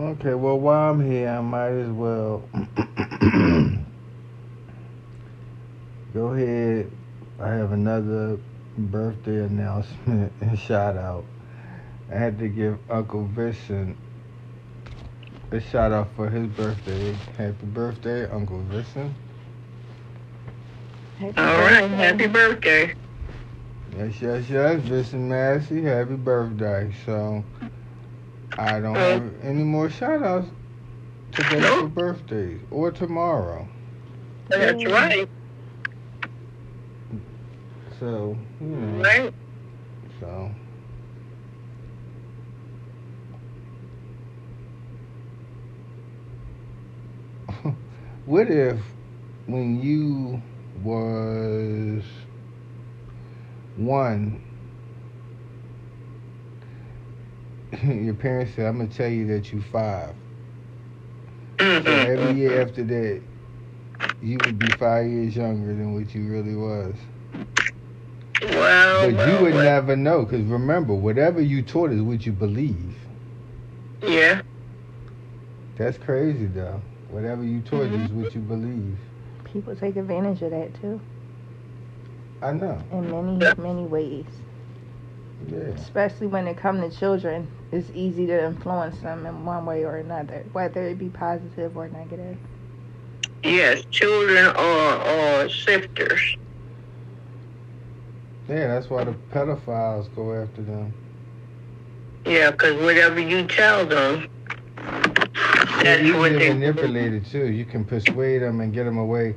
Okay, well, while I'm here, I might as well go ahead. I have another birthday announcement and shout out. I had to give Uncle Vincent a shout out for his birthday. Happy birthday, Uncle Vincent. All right, happy birthday. Yes, yes, yes, Vincent Massey, happy birthday. So, I don't Uh, have any more shout outs today Nope. for birthdays or tomorrow. That's right. So, you know, Right? so. what if when you was one your parents said i'm gonna tell you that you five mm-hmm. so every year after that you would be five years younger than what you really was Well, But well, you would well. never know, because remember, whatever you taught is what you believe. Yeah. That's crazy, though. Whatever you taught mm-hmm. is what you believe. People take advantage of that too I know. in many, many ways. Yeah. Especially when it comes to children, it's easy to influence them in one way or another, whether it be positive or negative. Yes, children are, are sifters. Yeah, that's why the pedophiles go after them. Yeah, because whatever you tell them, that's you what can they manipulate it too. You can persuade them and get them away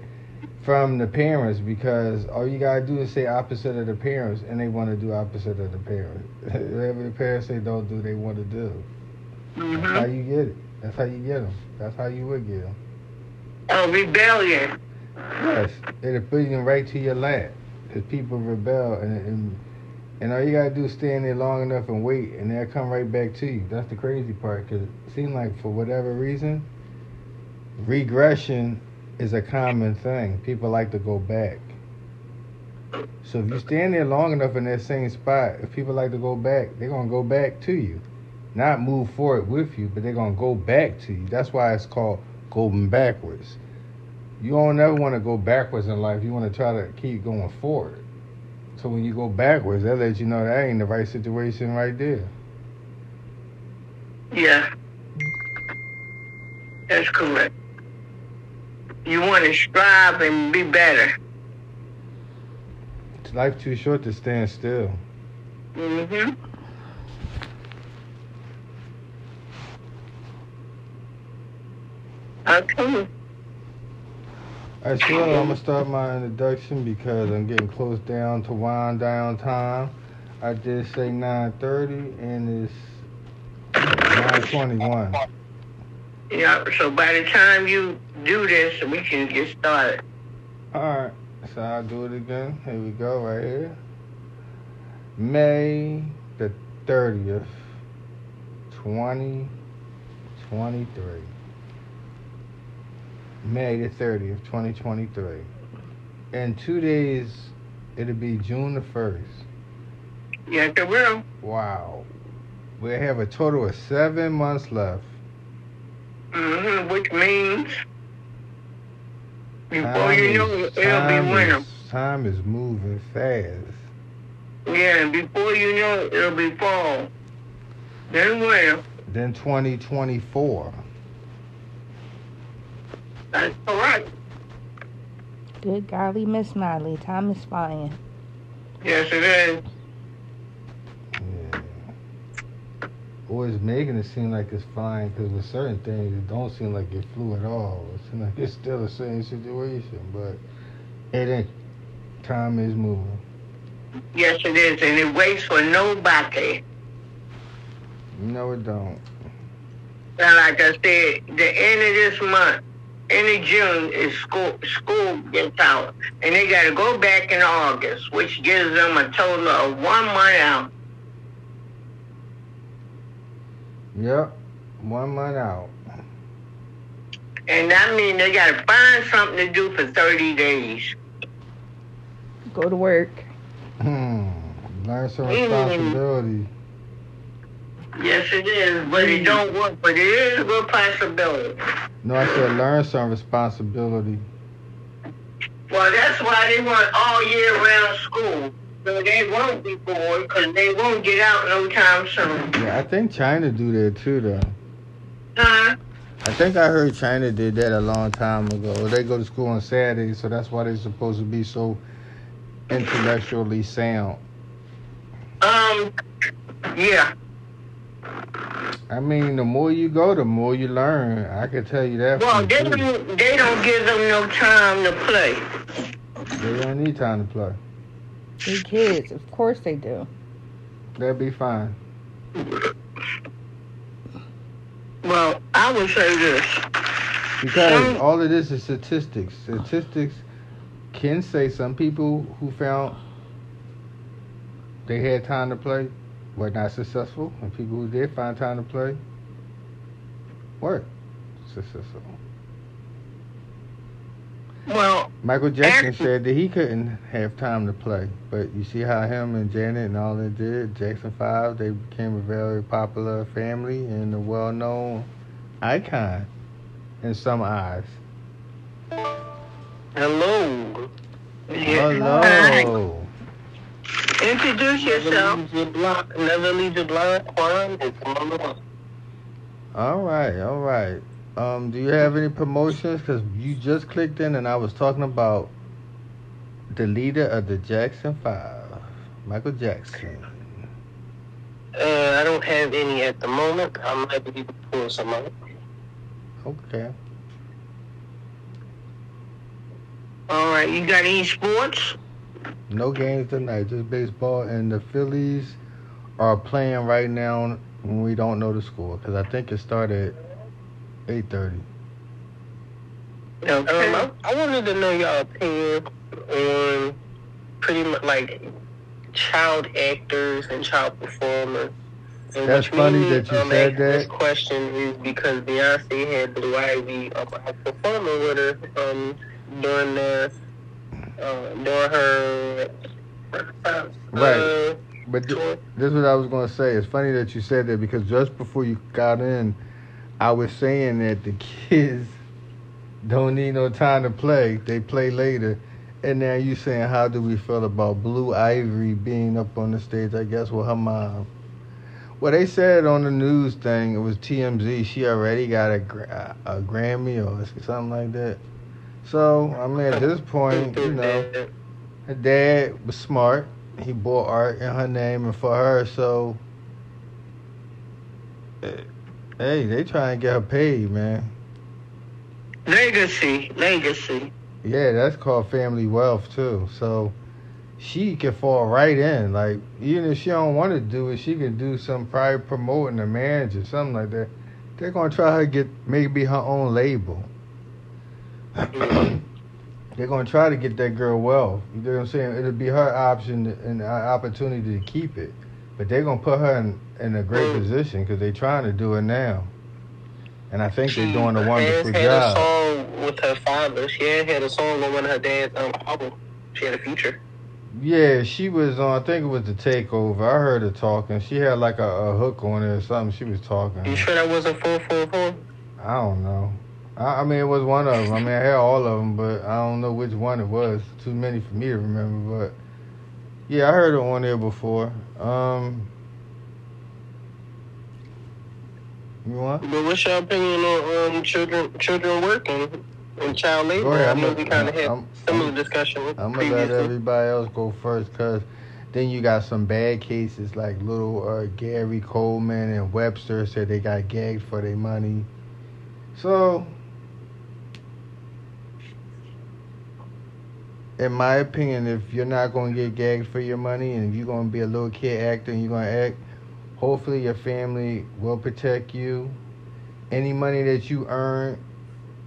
from the parents because all you gotta do is say opposite of the parents, and they want to do opposite of the parents. Whatever the parents say don't do, they want to do. That's mm-hmm. how you get it. That's how you get them. That's how you would get them. Oh, rebellion. Yes, it'll put you right to your lap. Because people rebel, and, and and all you gotta do is stand there long enough and wait, and they'll come right back to you. That's the crazy part, because it seems like for whatever reason, regression is a common thing. People like to go back. So if you stand there long enough in that same spot, if people like to go back, they're gonna go back to you. Not move forward with you, but they're gonna go back to you. That's why it's called going backwards. You don't ever want to go backwards in life. You want to try to keep going forward. So when you go backwards, that lets you know that ain't the right situation right there. Yeah. That's correct. You want to strive and be better. It's life too short to stand still. hmm Okay. Alright, so I'm gonna start my introduction because I'm getting close down to wind down time. I did say 9:30 and it's 9:21. Yeah, so by the time you do this, we can get started. Alright, so I'll do it again. Here we go, right here. May the 30th, 2023. May the 30th, 2023. In two days, it'll be June the 1st. Yes, it will. Wow. We have a total of seven months left. Hmm Which means before Time you know it, it'll be time winter. is- Time is moving fast. Yeah, and before you know it, it'll be fall. Then winter. Then 2024. That's correct. Good golly, Miss Nolly, time is flying. Yes, it is. Yeah. Or it's making it seem like it's fine because with certain things it don't seem like it flew at all. It seems like it's still the same situation, but it ain't. Time is moving. Yes, it is, and it waits for nobody. No, it don't. And like I said, the end of this month, end of June, is school. School gets out, and they got to go back in August, which gives them a total of one month out. Yep. One month out. And that means they got to find something to do for 30 days. Go to work. Hmm. Learn some Mm. responsibility. Yes, it is, but it don't work. But it is a good possibility. No, I said learn some responsibility. Well, that's why they want all year round school. So they won't be bored because they won't get out no time soon. Yeah, I think China do that too, though. Huh? I think I heard China did that a long time ago. They go to school on Saturdays, so that's why they're supposed to be so intellectually sound. Um, yeah. I mean, the more you go, the more you learn. I can tell you that. Well, they don't, they don't give them no time to play. They don't need time to play. They kids, of course they do. They'll be fine. Well, I would say this. Because Some- all of this is statistics. Statistics can say some people who found they had time to play were not successful, and people who did find time to play were successful. Well, Michael Jackson Actually- said that he couldn't have time to play, but you see how him and Janet and all they did, Jackson Five, they became a very popular family and a well-known icon in some eyes. hello. Hello. Introduce yourself. Never leave your blind, never leave your blind Quan. It's. All right, all right. Um, do you have any promotions? Because you just clicked in and I was talking about the leader of the Jackson Five, Michael Jackson. Uh, I don't have any at the moment. I might be able to pull some out. Okay. All right, you got any sports? No games tonight, just baseball. And the Phillies are playing right now we don't know the score because I think it started at 8.30. Okay. Um, I, I wanted to know your opinion on pretty much like child actors and child performers. And That's funny me, that you um, said ask This that. question is because Beyonce had Blue Ivy um, out performing with her um, during the uh, during her uh, Right. But th- this is what I was going to say. It's funny that you said that because just before you got in, I was saying that the kids don't need no time to play. They play later. And now you saying how do we feel about Blue Ivory being up on the stage, I guess, with her mom. Well, they said on the news thing, it was TMZ, she already got a, a Grammy or something like that. So, I mean, at this point, you know, her dad was smart. He bought art in her name and for her, so hey, they trying to get her paid, man. Legacy, legacy. Yeah, that's called family wealth too. So she can fall right in. Like even if she don't want to do it, she can do some private promoting a manager, something like that. They're gonna try her to get maybe her own label. They're gonna try to get that girl wealth. You know what I'm saying? It'll be her option and uh, opportunity to keep it, but they're gonna put her in, in a great Mm. position because they're trying to do it now. And I think they're doing a has wonderful had job. a song with her father. She had had a song on one of her dad's um, album. She had a feature. Yeah, she was on. I think it was the takeover. I heard her talking. She had like a, a hook on it or something. She was talking. You sure that wasn't four four four? I don't know. I, I mean, it was one of them. I mean, I had all of them, but I don't know which one it was. Too many for me to remember. But yeah, I heard it on there before. Um, you want? But what's your opinion on um, children children working and child labor? Ahead. I I'm know a- we kind of had I'm- similar I'm- discussion I'm gonna let everybody else go first, cause then you got some bad cases like little uh, Gary Coleman and Webster said they got gagged for their money. So, in my opinion, if you're not gonna get gagged for your money, and if you're gonna be a little kid actor and you're gonna act, hopefully your family will protect you. Any money that you earn,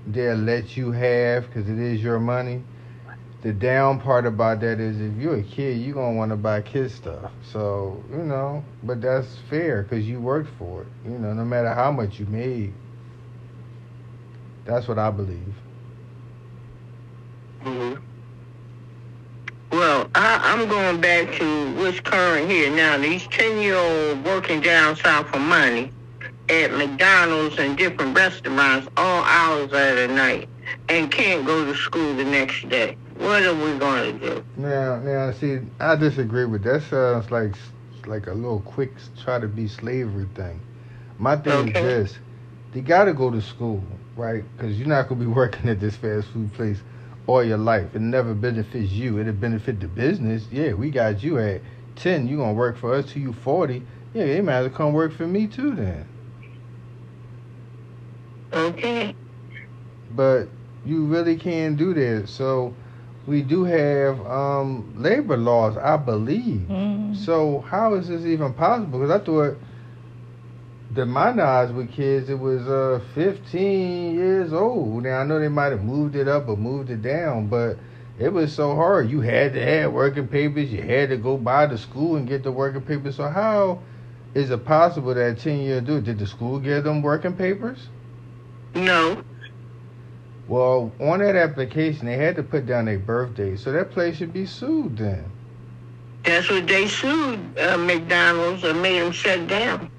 they'll let you have, cause it is your money the down part about that is if you're a kid, you're gonna want to buy kid stuff. So you know, but that's fair because you worked for it. You know, no matter how much you made. That's what I believe. Mhm. I'm going back to what's current here now. These 10 year olds working down south for money at McDonald's and different restaurants all hours of the night and can't go to school the next day. What are we going to do? Now, now, see, I disagree with that. Sounds like like a little quick try to be slavery thing. My thing Okay. is this: they got to go to school, right? Because you're not gonna be working at this fast food place all your life. It never benefits you. It'll benefit the business. Yeah, we got you at ten. You're gonna work for us till you forty. Yeah, they might as well come work for me too then. Okay. but you really can't do that. So we do have um, labor laws, I believe. Mm. So how is this even possible? Because I thought that my knowledge with kids, it was uh, 15 years old. Now I know they might have moved it up or moved it down, but it was so hard. You had to have working papers. You had to go by the school and get the working papers. So how is it possible that 10 year dude did the school give them working papers? No. Well, on that application, they had to put down their birthday, so that place should be sued then. That's what they sued uh, McDonald's and made them shut down.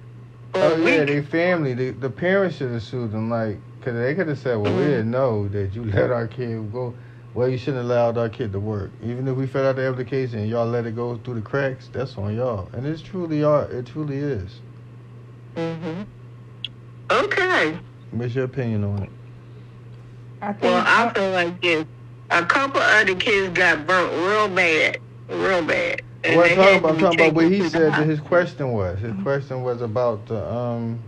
For Oh a yeah, week. they family, the, the parents should have sued them, like, cause they could have said, well, we didn't know that you let our kid go. Well, you shouldn't have allowed our kid to work. Even if we filled out the application and y'all let it go through the cracks, that's on y'all. And it's truly are, it truly is. hmm Okay. What's your opinion on it? I think Well, I feel like this. A couple other kids got burnt real bad, real bad. And Well, they I'm talking had about, I'm talking about what he said that his question was. His question was about the, um,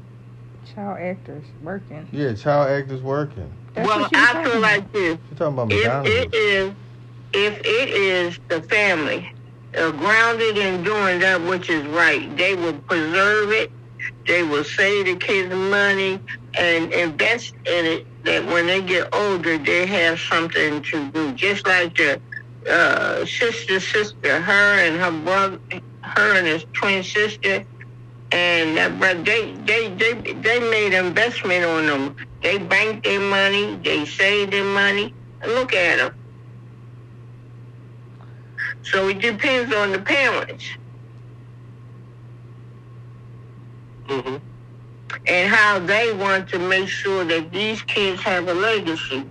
child actors working. yeah, child actors working. That's Well, what I feel about. like this. You're talking about McDonald's. If McDonald's. it is, if it is the family uh, grounded in doing that which is right, they will preserve it. They will save the kids money and invest in it. That when they get older, they have something to do. Just like the uh, sister, sister, her and her brother, her and his twin sister, and that brother, they they they they made investment on them. They banked their money. They saved their money. Look at them. So it depends on the parents Mm-hmm. and how they want to make sure that these kids have a legacy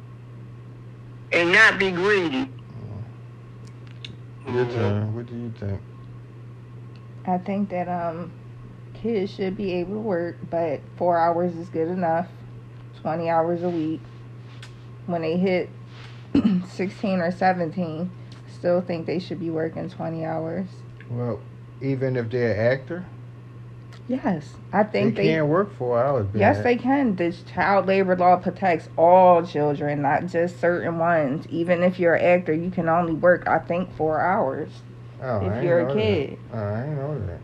and not be greedy. Your turn. What do you think? I think that um kids should be able to work, but four hours is good enough. Twenty hours a week. When they hit sixteen or seventeen, still think they should be working twenty hours. Well, even if they're an actor, Yes, I think they. can't work four hours. being yes, they can. This child labor law protects all children, not just certain ones. Even if you're an actor, you can only work, I think, four hours Oh, I if ain't you're know a that. kid. Oh, I know that.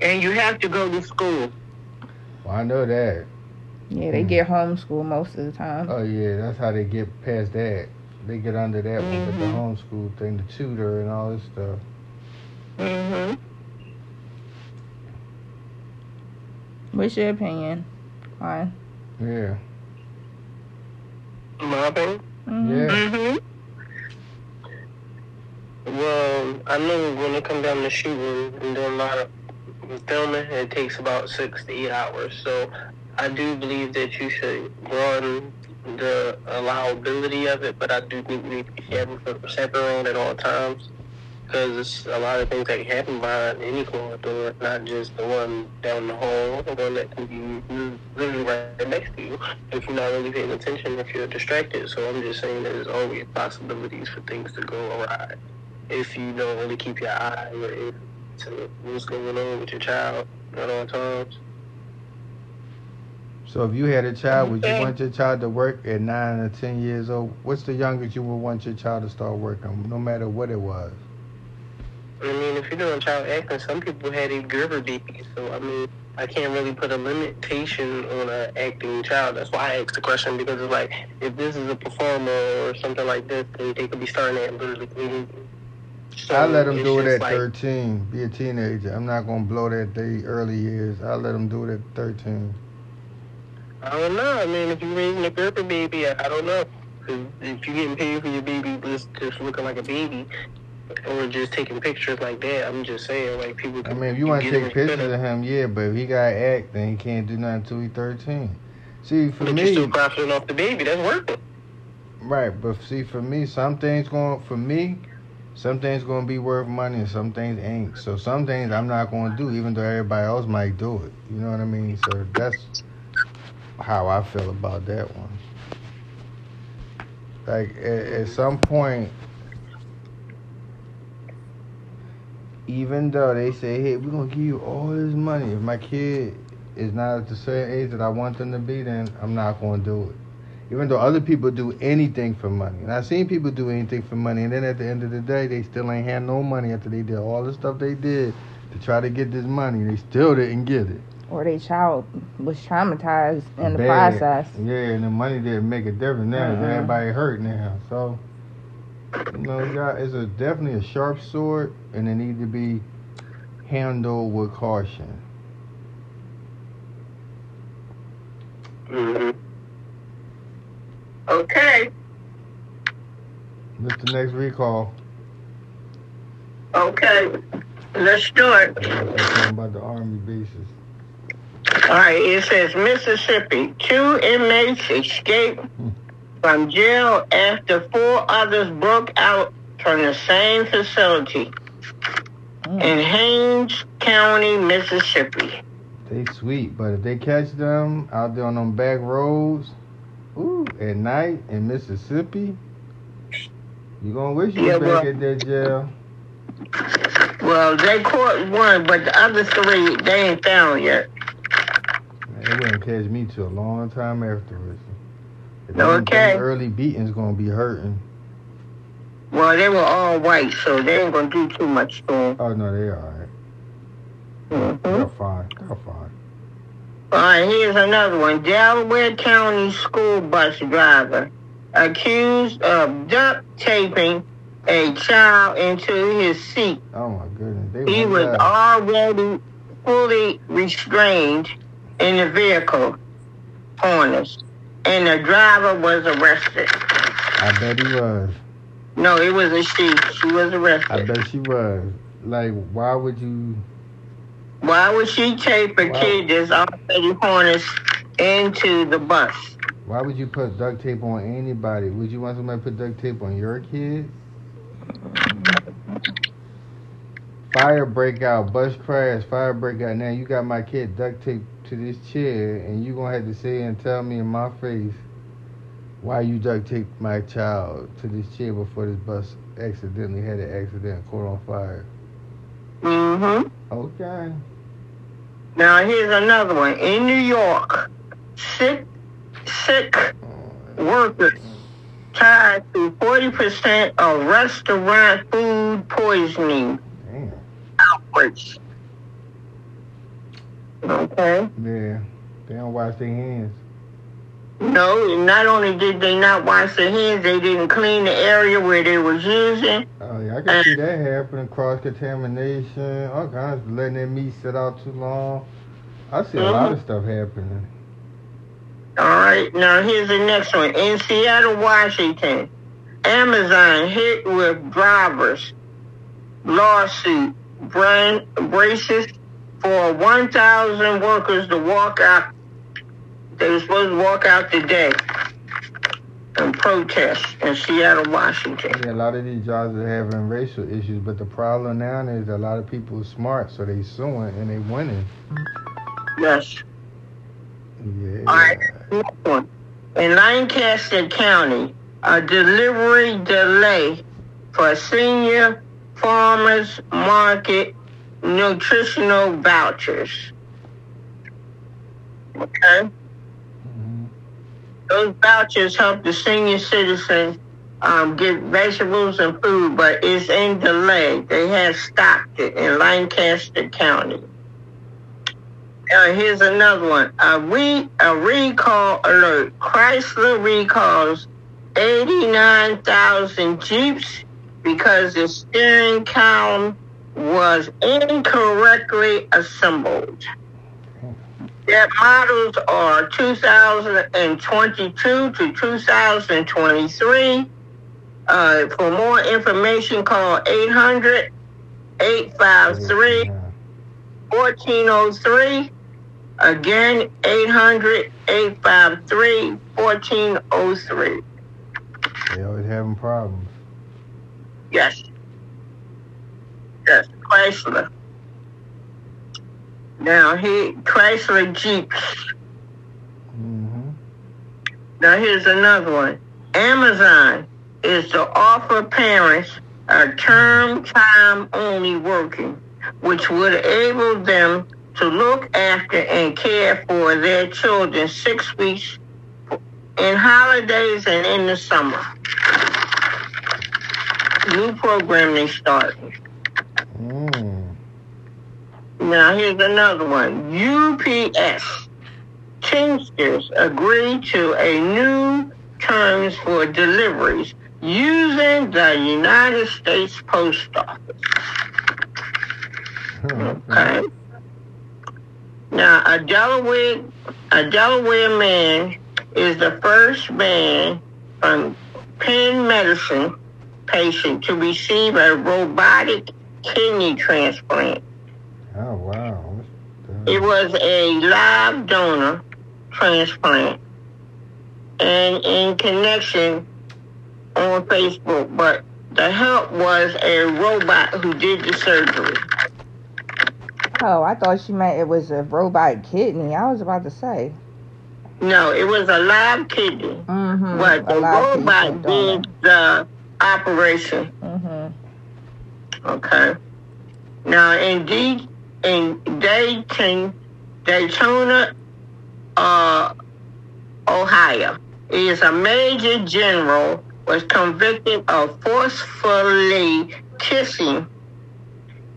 And you have to go to school. Well, I know that. Yeah, they Mm. get homeschooled most of the time. Oh yeah, that's how they get past that. They get under that one with the Mhm. homeschool thing, the tutor and all this stuff. hmm What's your opinion on? Yeah. My opinion? Mhm. Yeah. hmm Well, I know when it comes down to shooting and doing a lot of filming, it takes about six to eight hours. So I do believe that you should broaden the allowability of it, but I do think we need to be careful for at all times. Because it's a lot of things that can happen behind any closed door, not just the one down the hall, the one that can be literally right next to you if you're not really paying attention, if you're distracted. So I'm just saying that there's always possibilities for things to go awry if you don't really keep your eye to what's going on with your child at all times. So if you had a child, would you want your child to work at nine or ten years old? What's the youngest you would want your child to start working, no matter what it was? I mean, if you're doing child acting, some people had a Gerber baby, so I mean, I can't really put a limitation on an acting child. That's why I asked the question because it's like, if this is a performer or something like this, they, they could be starting at literally 18. So I let them do it at like- 13, be a teenager. I'm not gonna blow that they early years. I let them do it at 13. I don't know. I mean, if you're raising a Gerber baby, I, I don't know. 'Cause if you're getting paid for your baby just, just looking like a baby, or just taking pictures like that. I'm just saying, like people. Can I mean, if you want to take pictures of him, yeah, but if he got act, then he can't do nothing until he's 13. See, for but me, you're still profiting off the baby. That's working. Right, but see, for me, some things going for me, some things going to be worth money, and some things ain't. So some things I'm not going to do, even though everybody else might do it. You know what I mean? So that's how I feel about that one. Like at, at some point, even though they say, "Hey, we're gonna give you all this money," if my kid is not at the certain age that I want them to be, then I'm not gonna do it even though other people do anything for money. And I've seen people do anything for money, and then at the end of the day, they still ain't had no money after they did all the stuff they did to try to get this money. They still didn't get it. Or their child was traumatized in the process. Yeah, and the money didn't make a difference now. Mhm. Everybody hurt now. So, got, it's a definitely a sharp sword, and it need to be handled with caution. Mm-hmm. Okay. What's the next recall? Okay. Let's do it. Talking about the army bases. All right. It says Mississippi. Two inmates escaped from jail after four others broke out from the same facility Mm. in Hinds County, Mississippi. They sweet, but if they catch them out there on them back roads, ooh, at night in Mississippi, you gonna wish you Yeah, was back well- at that jail. Well, they caught one, but the other three they ain't found yet. Man, They wouldn't catch me till a long time afterwards. Okay. early beatings gonna be hurting. Well, they were all white, so they ain't gonna do too much to them. Oh no, they alright. Mm-hmm. They're fine. They're fine. All right, here's another one. Delaware County school bus driver accused of duct taping a child into his seat. Oh my goodness. They He was down. already fully restrained in the vehicle harness, and the driver was arrested. I bet he was. No, it was a she. She was arrested. I bet she was. Like, why would you? Why would she tape a Wow. kid that's already harnessed into the bus? Why would you put duct tape on anybody? Would you want somebody to put duct tape on your kid? Fire break out, bus crash, fire break out. Now you got my kid duct taped to this chair, and you're gonna have to say and tell me in my face why you duct taped my child to this chair before this bus accidentally had an accident, caught on fire. Mm-hmm. Okay. Now here's another one. In New York, sick sick Oh, workers tied to 40% of restaurant food poisoning damn. outbreaks. Okay. Yeah. They don't wash their hands. No, not only did they not wash their hands, they didn't clean the area where they was using. Oh yeah, I can see that happening. Cross contamination, all kinds of letting that meat sit out too long. I see a lot of mm-hmm. stuff happening. All right, now here's the next one. In Seattle, Washington, Amazon hit with drivers lawsuit brand braces for 1,000 workers to walk out. They were supposed to walk out today and protest in Seattle, Washington. Yeah, a lot of these jobs are having racial issues, but the problem now is a lot of people are smart, so they suing and they winning. Yes. Yeah. All right. In Lancaster County, a delivery delay for senior farmers market nutritional vouchers. Okay. Mhm. Those vouchers help the senior citizens um, get vegetables and food, but it's in delay. They have stopped it in Lancaster County. Uh, here's another one. A, re- a recall alert. Chrysler recalls 89,000 Jeeps because the steering column was incorrectly assembled. Their models are 2022 to 2023. Uh, for more information, call 800 853 1403. Again, 800 853 1403. They always having problems. Yes. Yes, Chrysler. Now, he Chrysler Jeeps. Mm-hmm. Now, here's another one. Amazon is to offer parents a term time only working, which would enable them to look after and care for their children six weeks in holidays and in the summer. New program they started. Mm. Now here's another one. UPS Teamsters agree to a new terms for deliveries using the United States Post Office. Okay. Now a Delaware a Delaware man is the first man from Penn Medicine patient to receive a robotic kidney transplant. Oh wow. It was a live donor transplant and in connection on Facebook, but the help was a robot who did the surgery. Oh, I thought she meant it was a robot kidney. I was about to say. No, it was a live kidney, Mm-hmm. but the robot did the operation. Mm-hmm. Okay. Now, in D, in Dayton, Daytona, uh, Ohio, is a major general was convicted of forcefully kissing.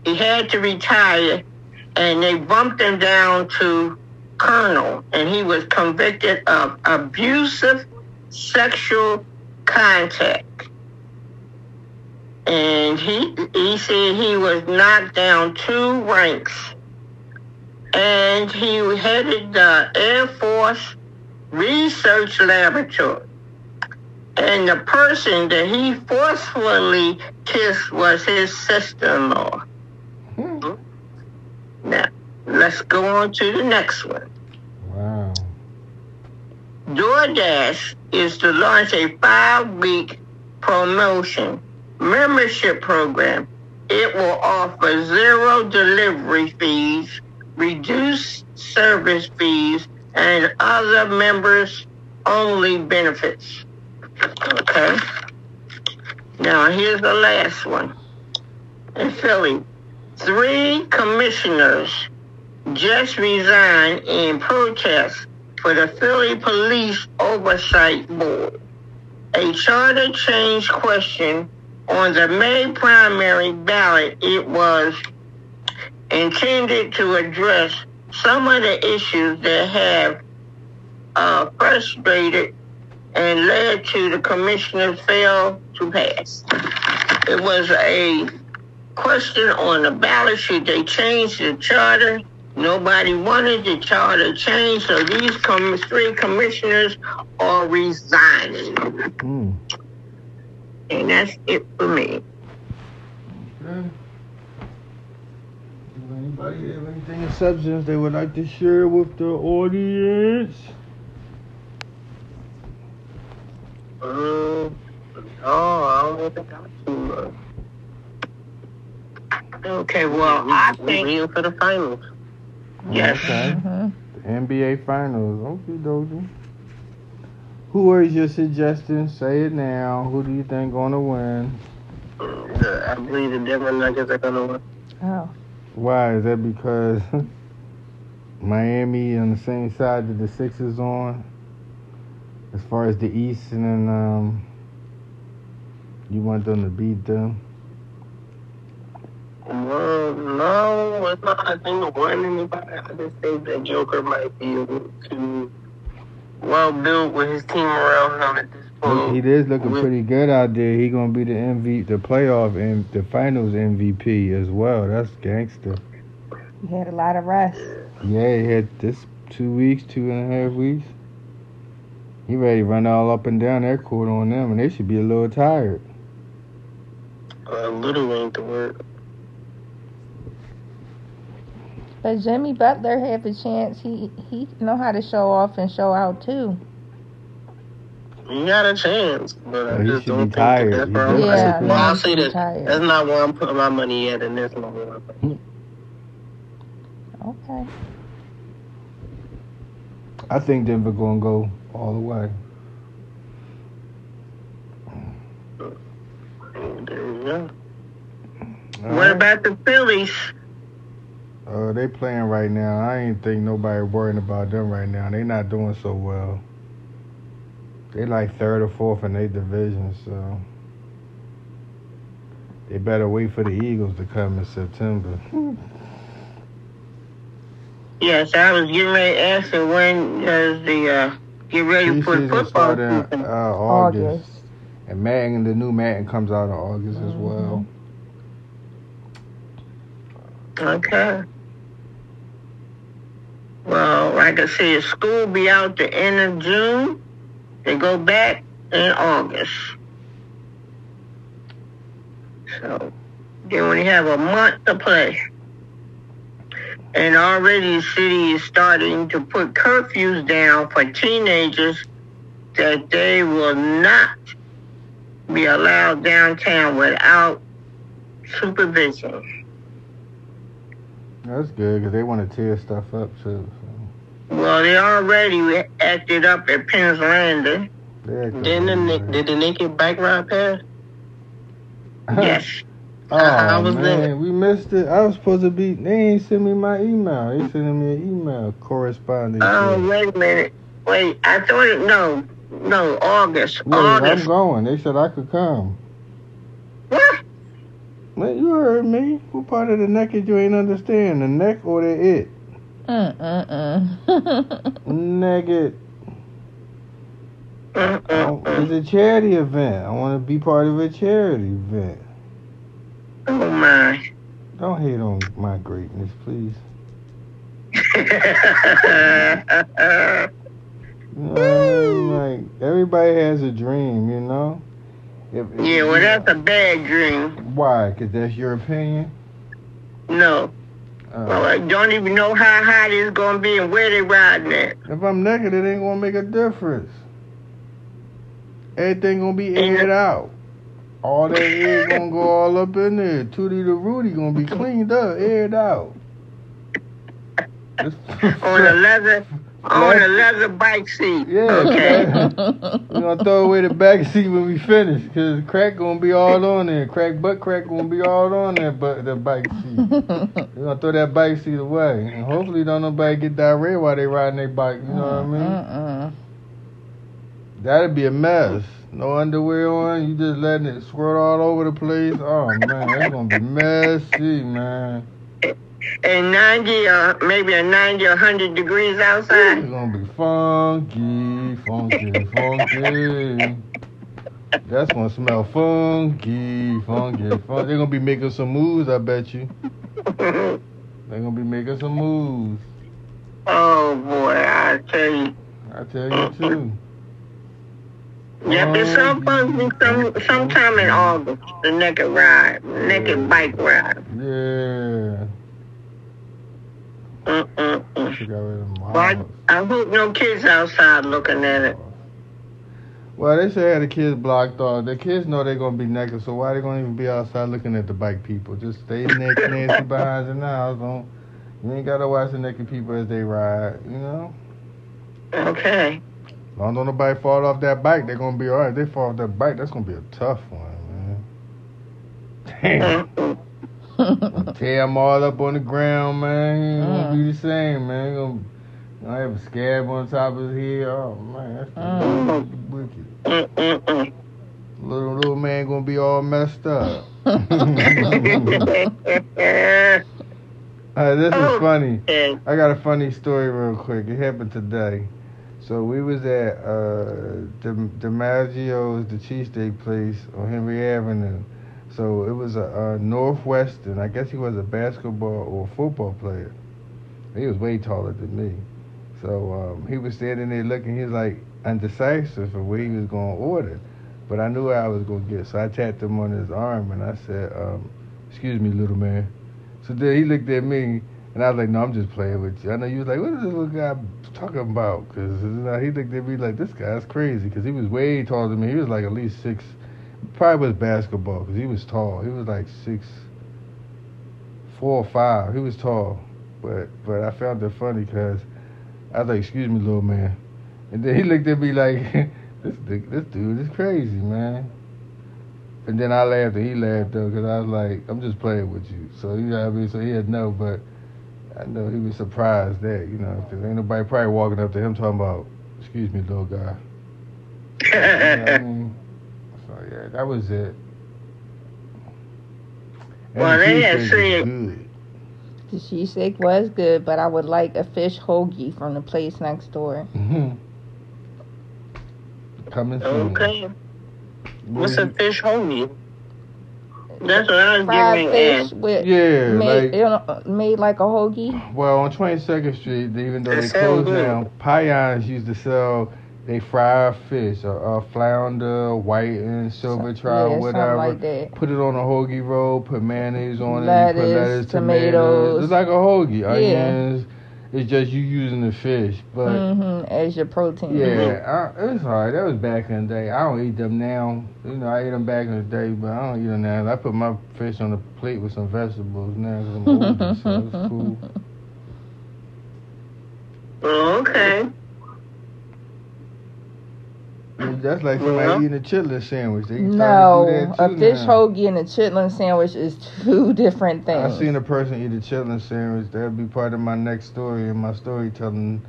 He had to retire, and they bumped him down to colonel, and he was convicted of abusive sexual contact and he he said he was knocked down two ranks, and he headed the Air Force Research Laboratory. And the person that he forcefully kissed was his sister-in-law. Hmm. Now, let's go on to the next one. Wow. DoorDash is to launch a five-week promotion membership program. It will offer zero delivery fees, reduced service fees, and other members only benefits. Okay. Now here's the last one. In Philly, three commissioners just resigned in protest for the Philly Police Oversight Board. A charter change question on the May primary ballot, it was intended to address some of the issues that have uh, frustrated and led to the commissioners fail to pass. It was a question on the ballot, should they change the charter? Nobody wanted the charter changed, so these com- three commissioners are resigning. Hmm. And that's it for me. Okay. Does anybody have anything of substance they would like to share with the audience? Um, no, I don't think I got too much. Okay, well, I we think waiting for the finals. Yes. Okay. Mm-hmm. The NBA Finals. Okay, dokie. Who are your suggestions? Say it now. Who do you think gonna win? The- I believe the Denver Nuggets are gonna win. Oh. Why? Is that because Miami on the same side that the Sixers on? As far as the East, and then um, you want them to beat them. Well, no, it's not. I think the one anybody. I just think that Joker might be able to well built with his team around him at this point. He, he is looking With- pretty good out there. He gonna be the MVP, the playoff and the Finals MVP as well. That's gangster. He had a lot of rest. Yeah, he had this two weeks, two and a half weeks. He ready to run all up and down that court on them, and they should be a little tired. a little ain't the word. But Jimmy Butler have a chance. He he know how to show off and show out too. You got a chance, but Well, I he just don't be think tired. that that's where I'm- be Yeah, Well, I'll he say should be that tired. that's not where I'm putting my money at in this moment. Okay. I think Denver gonna go all the way. There you go. What about the Phillies? Uh, they playing right now. I ain't think nobody worrying about them right now. They not doing so well. They like third or fourth in their division, so they better wait for the Eagles to come in September. Yes, I was getting ready to ask her when does the uh, get ready for the Preseason football start in uh, season. August. August. and Madden, the new Madden comes out in August as well. Okay. Well, like I said, school be out the end of June. They go back in August. So they only have a month to play. And already the city is starting to put curfews down for teenagers that they will not be allowed downtown without supervision. That's good because they want to tear stuff up too. Well, they already acted up at Penn's Landing. They act Didn't the, like- did the naked bike ride pass? Yes. Oh I- I was man, there. we missed it. I was supposed to be. They ain't send me my email. They sending me an email corresponding. Oh, to- wait a minute. Wait, I thought it, no, no, August. Yeah, I'm going. They said I could come. What? Man, you heard me. What part of the neck did you ain't understand? The neck or the it? Mm mm mm. Naked. Oh, Mm-mm-mm. it's a charity event. I want to be part of a charity event. Oh, my. Don't hate on my greatness, please. You know what I mean? Like everybody has a dream, you know. If, yeah, well, that's a bad dream. why? Cause that's your opinion. No. Uh, Well, I don't even know how hot it's going to be and where they riding at. if I'm naked, it ain't gonna make a difference. Everything gonna be aired out. All that air gonna go all up in there. Tootie the Rudy gonna be cleaned up, aired out. On a leather, on a leather bike seat. Yeah, Okay. We're gonna throw away the back seat when we finish, cause crack gonna be all on there. Crack butt crack gonna be all on there, but the bike seat. We're gonna throw that bike seat away, and hopefully don't nobody get diarrhea while they riding their bike. You know what I mean? Mm-mm. That'd be a mess. No underwear on, you just letting it squirt all over the place. Oh man, that's gonna be messy, man. And 90 or maybe a 90 or 100 degrees outside. It's gonna be funky, funky, funky. That's gonna smell funky, funky, funky. They're gonna be making some moves, I bet you. They're gonna be making some moves. oh, boy, I tell you. I tell you too. Yep, it's some fun some, sometime in August, the naked ride, naked bike ride. Yeah. Mm-mm-mm. She got rid of my Well, I, hope no kids outside looking at it. Well, they say the kids blocked off. The kids know they're gonna be naked, so why they gonna even be outside looking at the bike people? Just stay naked, Nancy behind the house. Don't you ain't gotta watch the naked people as they ride. You know, Okay. as long as nobody fall off that bike, they're gonna be all right. They fall off that bike, that's gonna be a tough one, man. Damn. tear them all up on the ground, man. He ain't gonna Mm. be the same, man. He gonna, gonna have a scab on top of his head. Oh man, that's Mm. wicked. Little little man gonna be all messed up. Uh, this is funny. I got a funny story real quick. It happened today. So we was at uh, the DiMaggio's, the cheesesteak place on Henry Avenue. So it was a, uh Northwestern. I guess he was a basketball or football player. He was way taller than me. So um, he was standing there looking. He was like undecisive for what he was going to order. But I knew I was gonna get, so I tapped him on his arm and I said, um, "Excuse me, little man." So then he looked at me and I was like, "No, I'm just playing with you." I know you was like, "What is this little guy talking about?" Because you know, he looked at me like, "This guy's crazy," because he was way taller than me. He was like at least six, probably was basketball because he was tall. He was like six, four or five. He was tall, but but I found it funny because I was like, "Excuse me, little man," and then he looked at me like. this this dude is crazy, man. And then I laughed and he laughed though, cause I was like, I'm just playing with you. So you know what I mean. So he had no, but I know he was surprised that you know, cause ain't nobody probably walking up to him talking about, excuse me, little guy. you know what I mean? So yeah, that was it. Well, the they had was said- good. The cheesesteak was good, but I would like a fish hoagie from the place next door. Mhm. Coming soon. Okay. What's a fish hoagie? That's what I was Fried getting fish at. with Yeah, made, like you know, made like a hoagie. Well, on 22nd Street, even though That they closed good. down, Payans used to sell they fried fish, a, flounder, white and silver yeah, trout, something whatever. like that. Put it on a hoagie roll, put mayonnaise on it, you put lettuce, tomatoes. tomatoes. It's like a hoagie, Yeah. onions. It's just you using the fish, but hmm as your protein. yeah, I, it's hard. That was back in the day. I don't eat them now. You know, I ate them back in the day, but I don't eat them now. I put my fish on the plate with some vegetables now because I'm older, so it's cool. Oh, okay. That's like somebody Well. eating a chitlin sandwich. They No, to do that a too fish now. hoagie and a chitlin sandwich is two different things. I things. seen a person eat a chitlin sandwich. That'll be part of my next story in my storytelling.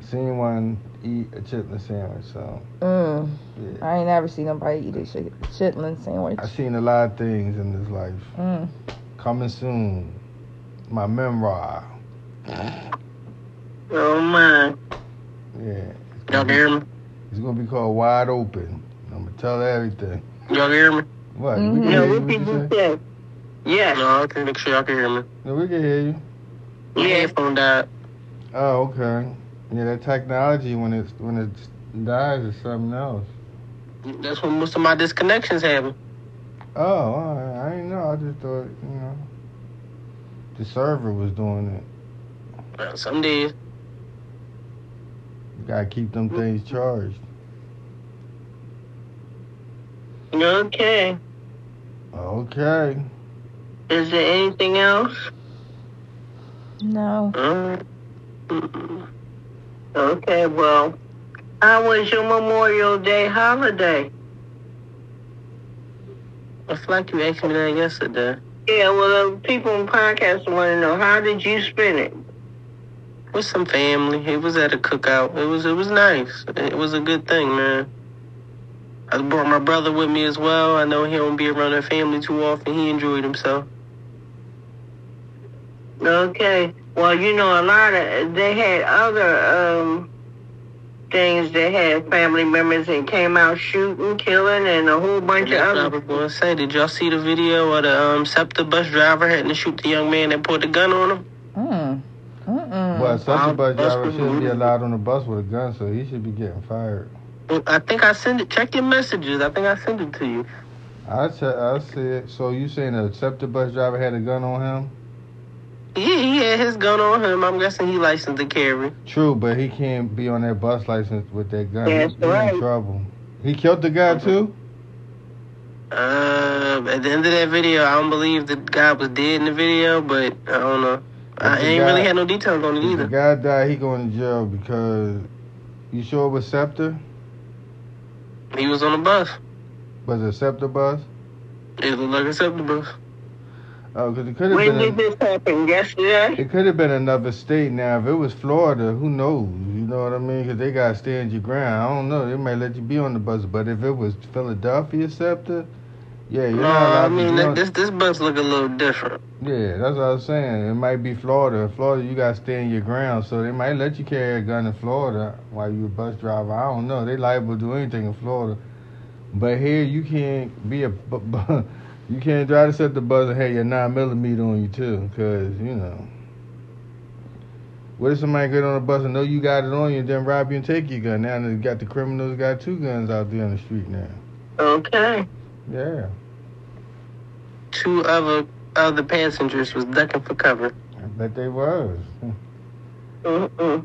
Seen one eat a chitlin sandwich. So Mm, yeah. I ain't never seen nobody eat a chi- chitlin sandwich. I've seen a lot of things in this life. Mm. Coming soon. My memoir. Oh, my. Yeah. Y'all hear me? It's gonna be called Wide Open. I'm gonna tell everything. Y'all hear me? What? Mhm. We can Yeah, hear you. what What you say? say? Yes. No, I can make sure y'all can hear me. No, we can hear you. My Yeah. headphone died. Oh, okay. Yeah, that technology when it when it dies is something else. That's when most of my disconnections happen. Oh, all right. I didn't know. I just thought you know the server was doing it. Some days. You gotta keep them things charged. Okay. Okay. Is there anything else? No. Mm-mm. Okay, well, how was your Memorial Day holiday? I feel like you asked me that yesterday. Yeah, well, the people in podcast want to know how did you spend it? With some family. It was at a cookout. It was it was nice. It was a good thing, man. I brought my brother with me as well. I know he don't be around their family too often. He enjoyed himself. Okay. Well, you know, a lot of they had other um things. They had family members that came out shooting, killing, and a whole bunch of That's what I other. was going to say. Did y'all see the video of the um, SEPTA bus driver having to shoot the young man that put the gun on him? Mm. Well, such a bus driver shouldn't be allowed on the bus with a gun, so he should be getting fired. I think I sent it. Check your messages. I think I sent it to you. I check, I see it. So you saying a SEPTA bus driver had a gun on him? Yeah, he had his gun on him. I'm guessing he licensed to carry. True, but he can't be on that bus license with that gun. That's he right. in trouble. He killed the guy too. Uh, at the end of that video, I don't believe the guy was dead in the video, but I don't know. I ain't guy- really had no details on it either. the guy died, he going to jail because you sure it was SEPTA? He was on the bus. Was it a SEPTA bus? It looked like a SEPTA bus. Oh, because it could have When been. did this happen? Yesterday. it could have been another state. Now, if it was Florida, who knows? You know what I mean? Because they got to stand your ground. I don't know. They might let you be on the bus. But if it was Philadelphia SEPTA, yeah, you're No, I mean on- this this bus look a little different. Yeah, that's what I was saying. It might be Florida. Florida, you got to stand your ground. So they might let you carry a gun in Florida while you a bus driver. I don't know. They liable to do anything in Florida. But here, you can't be a. You can't drive to set the bus and have your 9 millimeter on you, too. Because, you know. What if somebody get on the bus and know you got it on you and then rob you and take your gun? Now they got the criminals got two guns out there on the street now. Okay. Yeah. Two other other passengers was ducking for cover. I bet they was. Mm-mm.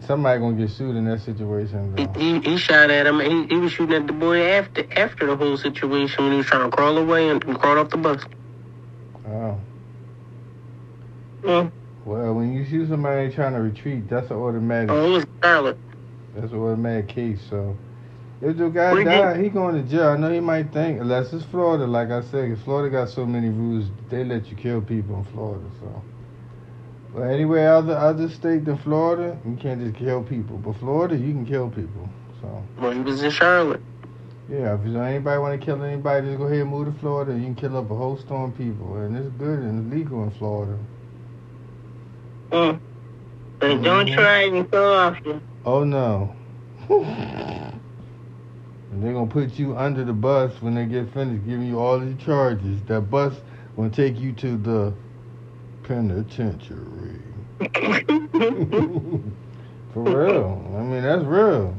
Somebody gonna get sued in that situation He, he, he shot at him. He, he was shooting at the boy after after the whole situation when he was trying to crawl away and crawl off the bus. Oh. Mm. Well, when you shoot somebody trying to retreat, that's an automatic. Oh, it was Scarlet. That's an automatic case. So if the guy died, he going to jail. I know he might think, unless it's Florida, like I said, Florida got so many rules, they let you kill people in Florida. So, but anywhere other other state than Florida, you can't just kill people. But Florida, you can kill people. So Well, he was in Charlotte. yeah, if anybody want to kill anybody, just go ahead and move to Florida. You can kill up a whole storm of people, and it's good and legal in Florida. Mm. But don't Mhm. try it and go off you. Oh no. and they're gonna put you under the bus when they get finished giving you all these charges. That bus gonna take you to the penitentiary. For real. I mean that's real.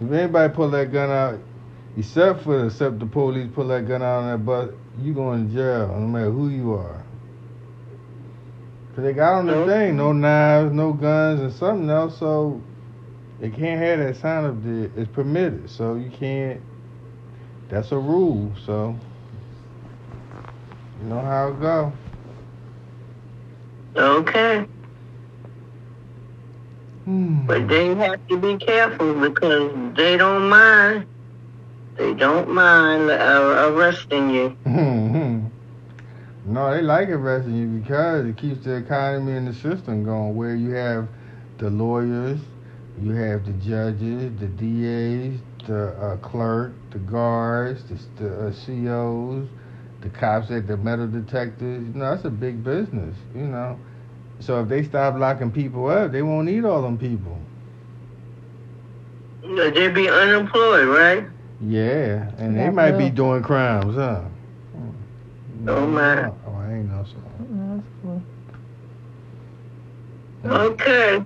If anybody pull that gun out, except for except the police pull that gun out on that bus, you going to jail no matter who you are. Cause they got on the thing, no knives, no guns, and something else, so they can't have that sign up there. It's permitted, so you can't. That's a rule, so you know how it go. okay. Hmm. But they have to be careful because they don't mind. They don't mind uh, arresting you. no, they like arresting you because it keeps the economy and the system going. Where you have the lawyers, you have the judges, the DAs, the uh, clerk, the guards, the, the uh, COs, the cops at the metal detectors. You know, that's a big business. You know, so if they stop locking people up, they won't need all them people. they'd be unemployed, right? Yeah, and they Yeah, might be doing crimes, huh? Oh, man. Oh, I ain't know so. Mm, That's cool. Okay.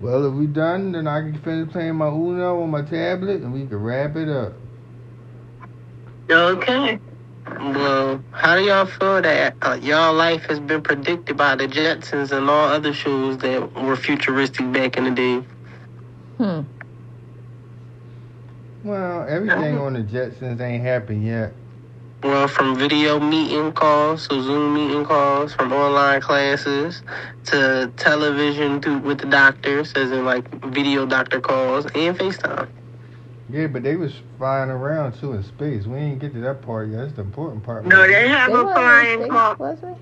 Well, if we done, then I can finish playing my Uno on my tablet, and we can wrap it up. Okay. Well, how do y'all feel that uh, y'all life has been predicted by the Jetsons and all other shows that were futuristic back in the day? Hmm. Well, everything on the Jetsons ain't happened yet. Well, from video meeting calls, so Zoom meeting calls, from online classes to television to with the doctors, as in like video doctor calls and FaceTime. Yeah, but they was flying around too in space. We ain't get to that part yet. That's the important part. No, they have They a flying in car. was they?